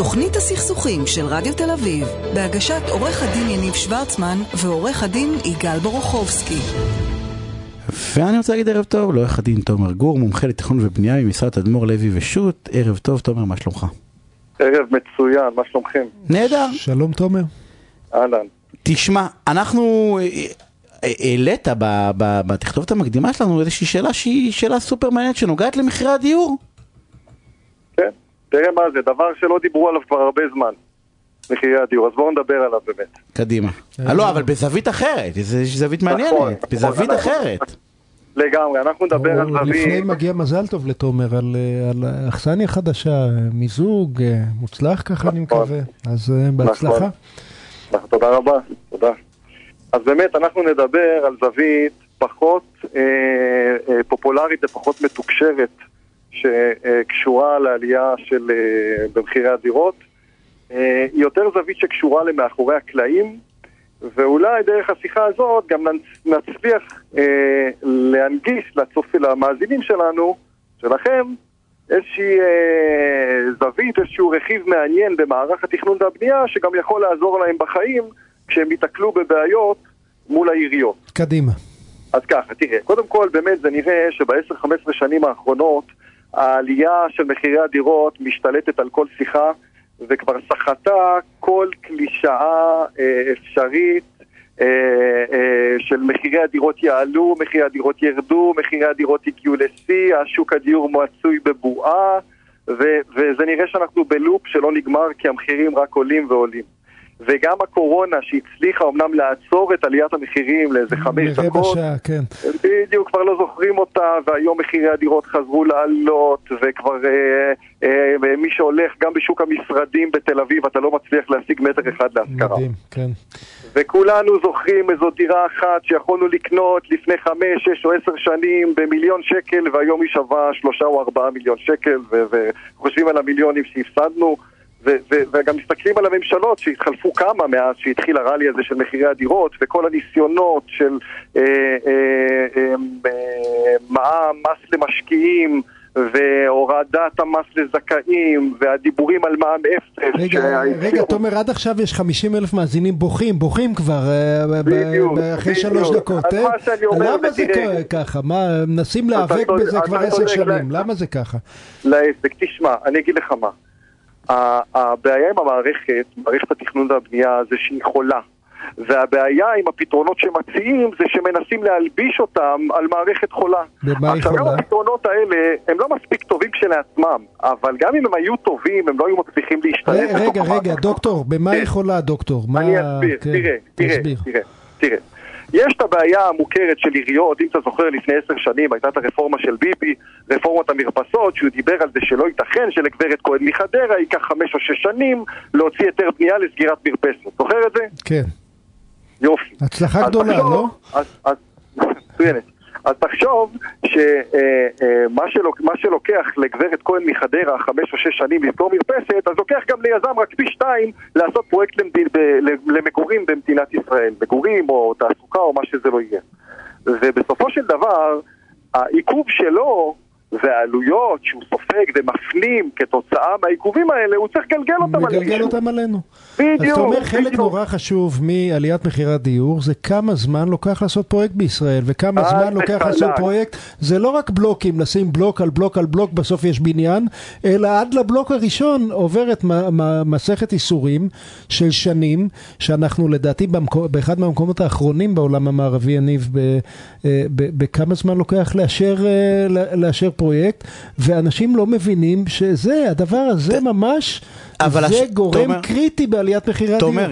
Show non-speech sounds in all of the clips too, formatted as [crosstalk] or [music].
תוכנית הסכסוכים של רדיו תל אביב, בהגשת עורך הדין יניב שוורצמן ועורך הדין יגאל בורוכובסקי. ואני רוצה להגיד ערב טוב לעורך הדין תומר גור, מומחה לתכנון ובנייה ממשרד אדמו"ר לוי ושות', ערב טוב תומר, מה שלומך? ערב מצוין, מה שלומכם? נהדר. שלום תומר. אהלן. תשמע, אנחנו... אה, אה, העלית בתכתובת המקדימה שלנו איזושהי שאלה שהיא שאלה סופר מעניינת שנוגעת למחירי הדיור. תראה מה זה, דבר שלא דיברו עליו כבר הרבה זמן, מחירי הדיור, אז בואו נדבר עליו באמת. קדימה. אה, לא, אבל בזווית אחרת, זו זווית מעניינת, נכון, בזווית נכון. אחרת. לגמרי, אנחנו נדבר על זווית... לפני מגיע מזל טוב לתומר על אכסניה חדשה, מיזוג מוצלח ככה אני נכון. מקווה, אז בהצלחה. תודה רבה, תודה. אז באמת אנחנו נדבר על זווית פחות אה, אה, פופולרית ופחות מתוקשרת שקשורה לעלייה של, אה, במחירי הדירות. אה, היא יותר זווית שקשורה למאחורי הקלעים, ואולי דרך השיחה הזאת גם נצליח אה, להנגיש לצופי, למאזינים שלנו, שלכם, איזושהי אה, זווית, איזשהו רכיב מעניין במערך התכנון והבנייה שגם יכול לעזור להם בחיים כשהם ייתקלו בבעיות מול העיריות. קדימה. אז ככה, תראה, קודם כל באמת זה נראה שב-10-15 שנים האחרונות העלייה של מחירי הדירות משתלטת על כל שיחה וכבר סחטה כל קלישאה אה, אפשרית אה, אה, של מחירי הדירות יעלו, מחירי הדירות ירדו, מחירי הדירות הגיעו לשיא, השוק הדיור מצוי בבועה ו- וזה נראה שאנחנו בלופ שלא נגמר כי המחירים רק עולים ועולים. וגם הקורונה שהצליחה אמנם לעצור את עליית המחירים לאיזה חמש דקות. שעה, כן. בדיוק, כבר לא זוכרים אותה, והיום מחירי הדירות חזרו לעלות, וכבר אה, אה, מי שהולך גם בשוק המשרדים בתל אביב, אתה לא מצליח להשיג מטר אחד להשכרה. מדהים, כן. וכולנו זוכרים איזו דירה אחת שיכולנו לקנות לפני חמש, שש או עשר שנים במיליון שקל, והיום היא שווה שלושה או ארבעה מיליון שקל, וחושבים על המיליונים שהפסדנו. וגם מסתכלים על הממשלות שהתחלפו כמה מאז שהתחיל הרלי הזה של מחירי הדירות וכל הניסיונות של אה, אה, אה, אה, מע"מ, מס למשקיעים והורדת המס לזכאים והדיבורים על מע"מ אפס. רגע, רגע, תומר, עד עכשיו יש 50 אלף מאזינים בוכים, בוכים כבר אה, בדיוק, אחרי שלוש דקות. אה? למה זה ככה? מה, מנסים להיאבק בזה כבר עשר שנים, למה זה ככה? להפך, תשמע, אני אגיד לך מה. הבעיה עם המערכת, מערכת התכנון והבנייה, זה שהיא חולה. והבעיה עם הפתרונות שמציעים זה שמנסים להלביש אותם על מערכת חולה. במה היא חולה? עכשיו הפתרונות האלה הם לא מספיק טובים כשלעצמם, אבל גם אם הם היו טובים הם לא היו מצליחים להשתלב. רגע, רגע, דוקטור, במה היא. חולה דוקטור? אני אסביר, כן, תראה, תראה, תראה. יש את הבעיה המוכרת של עיריות, אם אתה זוכר לפני עשר שנים הייתה את הרפורמה של ביבי, רפורמת המרפסות, שהוא דיבר על זה שלא ייתכן שלגברת כהן מחדרה ייקח חמש או שש שנים להוציא היתר בנייה לסגירת מרפסת. זוכר את זה? כן. יופי. הצלחה גדולה, לא? מצוינת. אז תחשוב שמה אה, אה, שלוק, שלוקח לגברת כהן מחדרה חמש או שש שנים למכור מרפסת, אז לוקח גם ליזם רק פי שתיים לעשות פרויקט למד... למגורים במדינת ישראל, מגורים או תעסוקה או מה שזה לא יהיה. ובסופו של דבר, העיכוב שלו והעלויות שהוא סופג ומפנים כתוצאה מהעיכובים האלה, הוא צריך לגלגל אותם עלינו. מגלגל אותם עלינו. בדיוק. אז אתה אומר, חלק נורא חשוב מעליית מחירי הדיור, זה כמה זמן לוקח לעשות פרויקט בישראל, וכמה זמן לוקח לעשות פרויקט, זה לא רק בלוקים, לשים בלוק על בלוק על בלוק, בסוף יש בניין, אלא עד לבלוק הראשון עוברת מסכת איסורים של שנים, שאנחנו לדעתי באחד מהמקומות האחרונים בעולם המערבי, יניב, אה, בכמה זמן לוקח לאשר, אה, לאשר פרויקט, ואנשים לא מבינים שזה, הדבר הזה ממש, זה הש... גורם תומר, קריטי בעליית מחירי הדיור. תומר,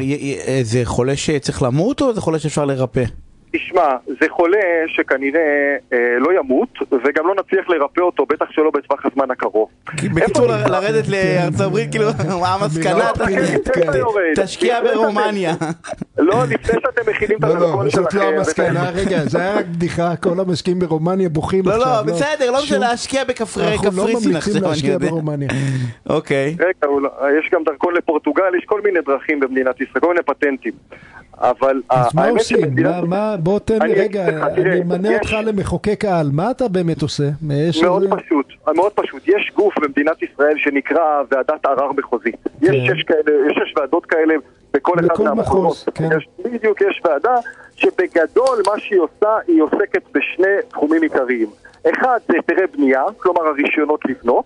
זה חולה שצריך למות או זה חולה שאפשר לרפא? תשמע, זה חולה שכנראה אה, לא ימות, וגם לא נצליח לרפא אותו, בטח שלא בטווח הזמן הקרוב. בקיצור, לרדת לארצות הברית, כאילו, [laughs] מה המסקנה? [laughs] תשקיע ברומניה. לא, לפני שאתם מכינים את לא, הדרכון לא, שלכם. זאת לא המסקנה, רגע, זה היה רק בדיחה, כל המשקיעים ברומניה בוכים לא, עכשיו. לא, בסדר, לא משנה להשקיע בכפרי אנחנו לא ממליצים להשקיע. ברומניה. אוקיי. רגע, לא- יש גם דרכון לפורטוגל, יש כל מיני דרכים במדינת ישראל, כל מיני פטנטים. אבל אז מה עושים? מה- מה- בוא תן לי רגע, אני אמנה אותך למחוקק העל, מה אתה באמת עושה? מאוד פשוט, מאוד פשוט. יש גוף במדינת ישראל שנקרא ועדת ערר מחוזית. יש כן. שש כאלה, יש שש ועדות כאלה בכל אחד מהמחוזות. מחוז, כן. בדיוק, יש ועדה שבגדול מה שהיא עושה, היא עוסקת בשני תחומים עיקריים. אחד זה היתרי בנייה, כלומר הרישיונות לבנות,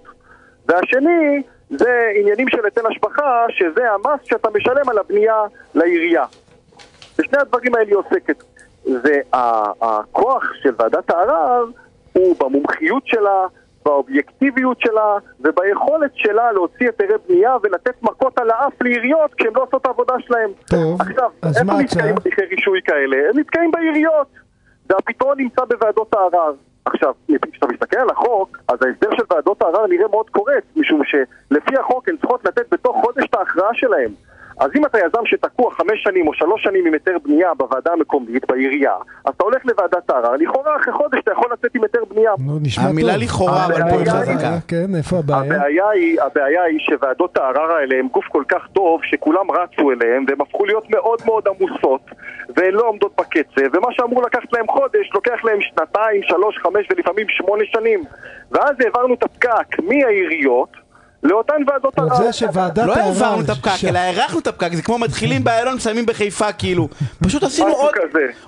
והשני זה עניינים של היטל השבחה, שזה המס שאתה משלם על הבנייה לעירייה. בשני הדברים האלה היא עוסקת. והכוח של ועדת הערר הוא במומחיות שלה, באובייקטיביות שלה וביכולת שלה להוציא היתרי בנייה ולתת מכות על האף לעיריות כשהן לא עושות את העבודה שלהן. טוב, עכשיו, אז איפה מה ההצעה? נתקעים הליכי רישוי כאלה? הם נתקעים בעיריות, והפתרון נמצא בוועדות הערר. עכשיו, כשאתה מסתכל על החוק, אז ההסדר של ועדות הערר נראה מאוד קורץ, משום שלפי החוק הן צריכות לתת בתוך חודש את ההכרעה שלהן. אז אם אתה יזם שתקוע חמש שנים או שלוש שנים עם היתר בנייה בוועדה המקומית, בעירייה, אז אתה הולך לוועדת הערר, לכאורה אחרי חודש אתה יכול לצאת עם היתר בנייה. נו, נשמע טוב. המילה לכאורה, אבל פה היא הבעיה היא- חזקה. כן, איפה הבעיה? הבעיה היא, הבעיה היא שוועדות הערר האלה הם גוף כל כך טוב שכולם רצו אליהם והם הפכו להיות מאוד מאוד עמוסות והן לא עומדות בקצב ומה שאמור לקחת להם חודש לוקח להם שנתיים, שלוש, חמש ולפעמים שמונה שנים ואז העברנו את הפקק מהעיריות לאותן ועדות ערר. זה שוועדת לא הערר... העברנו את הפקק, ש- אלא הארכנו את הפקק, זה כמו מתחילים באיילון, מסיימים בחיפה, כאילו. פשוט עשינו משהו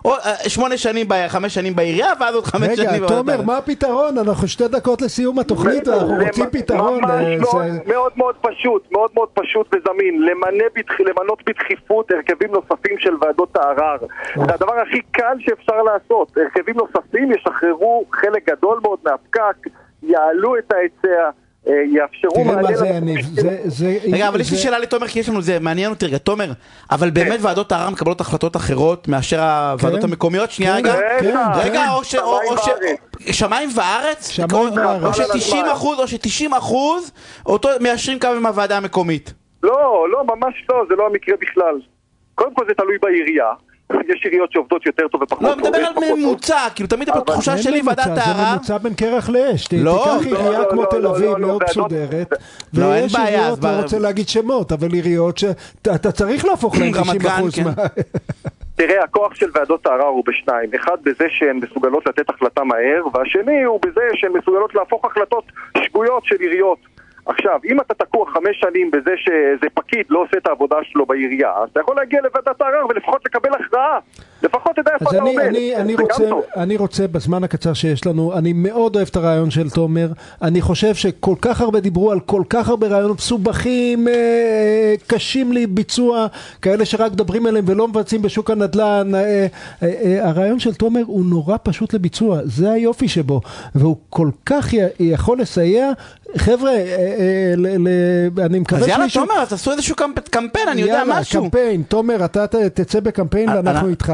עוד אה, שמונה שנים, חמש שנים בעירייה, ואז עוד חמש שנים. רגע, תומר. מה הפתרון? אנחנו שתי דקות לסיום התוכנית, אנחנו רוצים פתרון. מאוד אה, מאוד, זה- מאוד מאוד פשוט, מאוד מאוד פשוט וזמין. למנות בדחיפות הרכבים נוספים של ועדות הערר. זה הדבר הכי קל שאפשר לעשות. הרכבים נוספים ישחררו חלק גדול מאוד מהפקק, יעלו את ההיצע, יאפשרו תראה מענה מה זה. יניב, זה... זה- רגע, אבל יש לי שאלה לתומר, כי יש לנו זה, מעניין אותי רגע, תומר, אבל באמת ועדות הערר מקבלות החלטות אחרות מאשר הוועדות כן. המקומיות? שנייה כן, רגע. כן, רגע, כן. או ש... או- או ש... שמיים וארץ? שמיים או- וארץ. או ש-90 אחוז, או ש-90 אחוז, אותו מיישרים קו עם הוועדה המקומית. לא, לא, ממש לא, זה לא המקרה בכלל. קודם כל זה תלוי בעירייה. יש עיריות שעובדות יותר טוב ופחות לא, טוב. אני מדבר על. ממוצע, כאילו תמיד אין שלי ועדת זה הערר, ממוצע בין קרח לאש. לא, תיקח לא, עירייה לא, כמו לא, תל לא, אביב לא, לא, מאוד מסודרת, לא, ויש עיריות, לא רוצה להגיד שמות, אבל עיריות שאתה צריך להפוך להם רמת 90 גן, אחוז כן. מה... תראה, הכוח של ועדות הערר הוא בשניים. אחד בזה שהן מסוגלות לתת החלטה מהר, והשני הוא בזה שהן מסוגלות להפוך החלטות שגויות של עיריות. עכשיו, אם אתה תקוע חמש שנים בזה שאיזה פקיד לא עושה את העבודה שלו בעירייה, אז אתה יכול להגיע לוועדת הערר ולפחות לקבל הכרעה. לפחות תדע איפה אתה אני, עומד. אני, אני, רוצה. אני רוצה בזמן הקצר שיש לנו, אני מאוד אוהב את הרעיון של תומר, אני חושב שכל כך הרבה דיברו על כל כך הרבה רעיונות מסובכים, אה, קשים לביצוע, כאלה שרק מדברים עליהם ולא מבצעים בשוק הנדל"ן, אה, אה, אה, הרעיון של תומר הוא נורא פשוט לביצוע, זה היופי שבו, והוא כל כך י, יכול לסייע, חבר'ה, אה, אה, אני מקווה אז יאללה שמישהו... תומר, אז תעשו איזשהו קמפ- קמפיין, אני יודע יאללה, משהו. קמפיין, תומר, אתה תצא בקמפיין אה, ואנחנו איתך.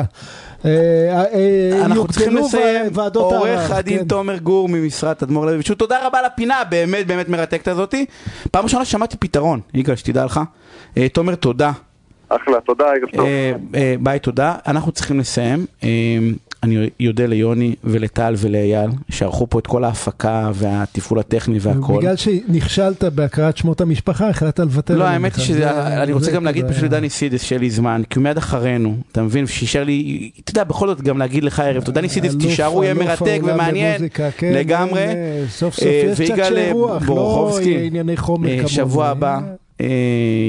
אנחנו צריכים לסיים. עורך הדין כן. תומר גור ממשרד תדמור לוי. פשוט תודה רבה על הפינה, באמת באמת מרתקת הזאתי. פעם ראשונה שמעתי פתרון, יגאל, שתדע לך. תומר, תודה. אחלה, תודה, אה, ביי, תודה. אנחנו צריכים לסיים. אה, אני אודה ליוני ולטל ולאייל, שערכו פה את כל ההפקה והתפעול הטכני והכל. בגלל שנכשלת בהקראת שמות המשפחה, החלטת לוותר. לא, האמת היא. שזה, זה- אני רוצה זה גם להגיד כזה פשוט. לדני סידס שיהיה לי זמן, כי הוא מיד אחרינו, אתה מבין, שישאר לי, אתה יודע, בכל זאת גם להגיד לך ערב, תודה דני סידס, תישארו, יהיה מרתק ומעניין, כן, לגמרי. אה, סוף סוף אה, יש קצת רוח, לא ענייני חומר אה. שבוע הבא, אה,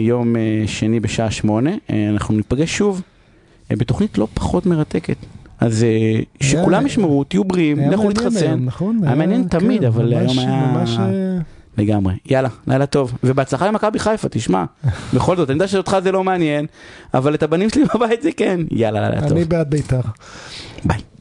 יום אה, שני בשעה שמונה, אה, אנחנו ניפגש שוב אה, בתוכנית לא פחות מרתקת. אז אה, שכולם היה- ישמרו, תהיו בריאים, לכו להתחסן. נכון? היה מעניין כן, תמיד, אבל היום היה... אה, לגמרי. יאללה, לילה טוב. ובהצלחה למכבי חיפה, תשמע. [laughs] בכל זאת, אני יודע שאותך זה לא מעניין, אבל את הבנים שלי [laughs] בבית זה כן. יאללה, לילה טוב. אני בעד בית"ר.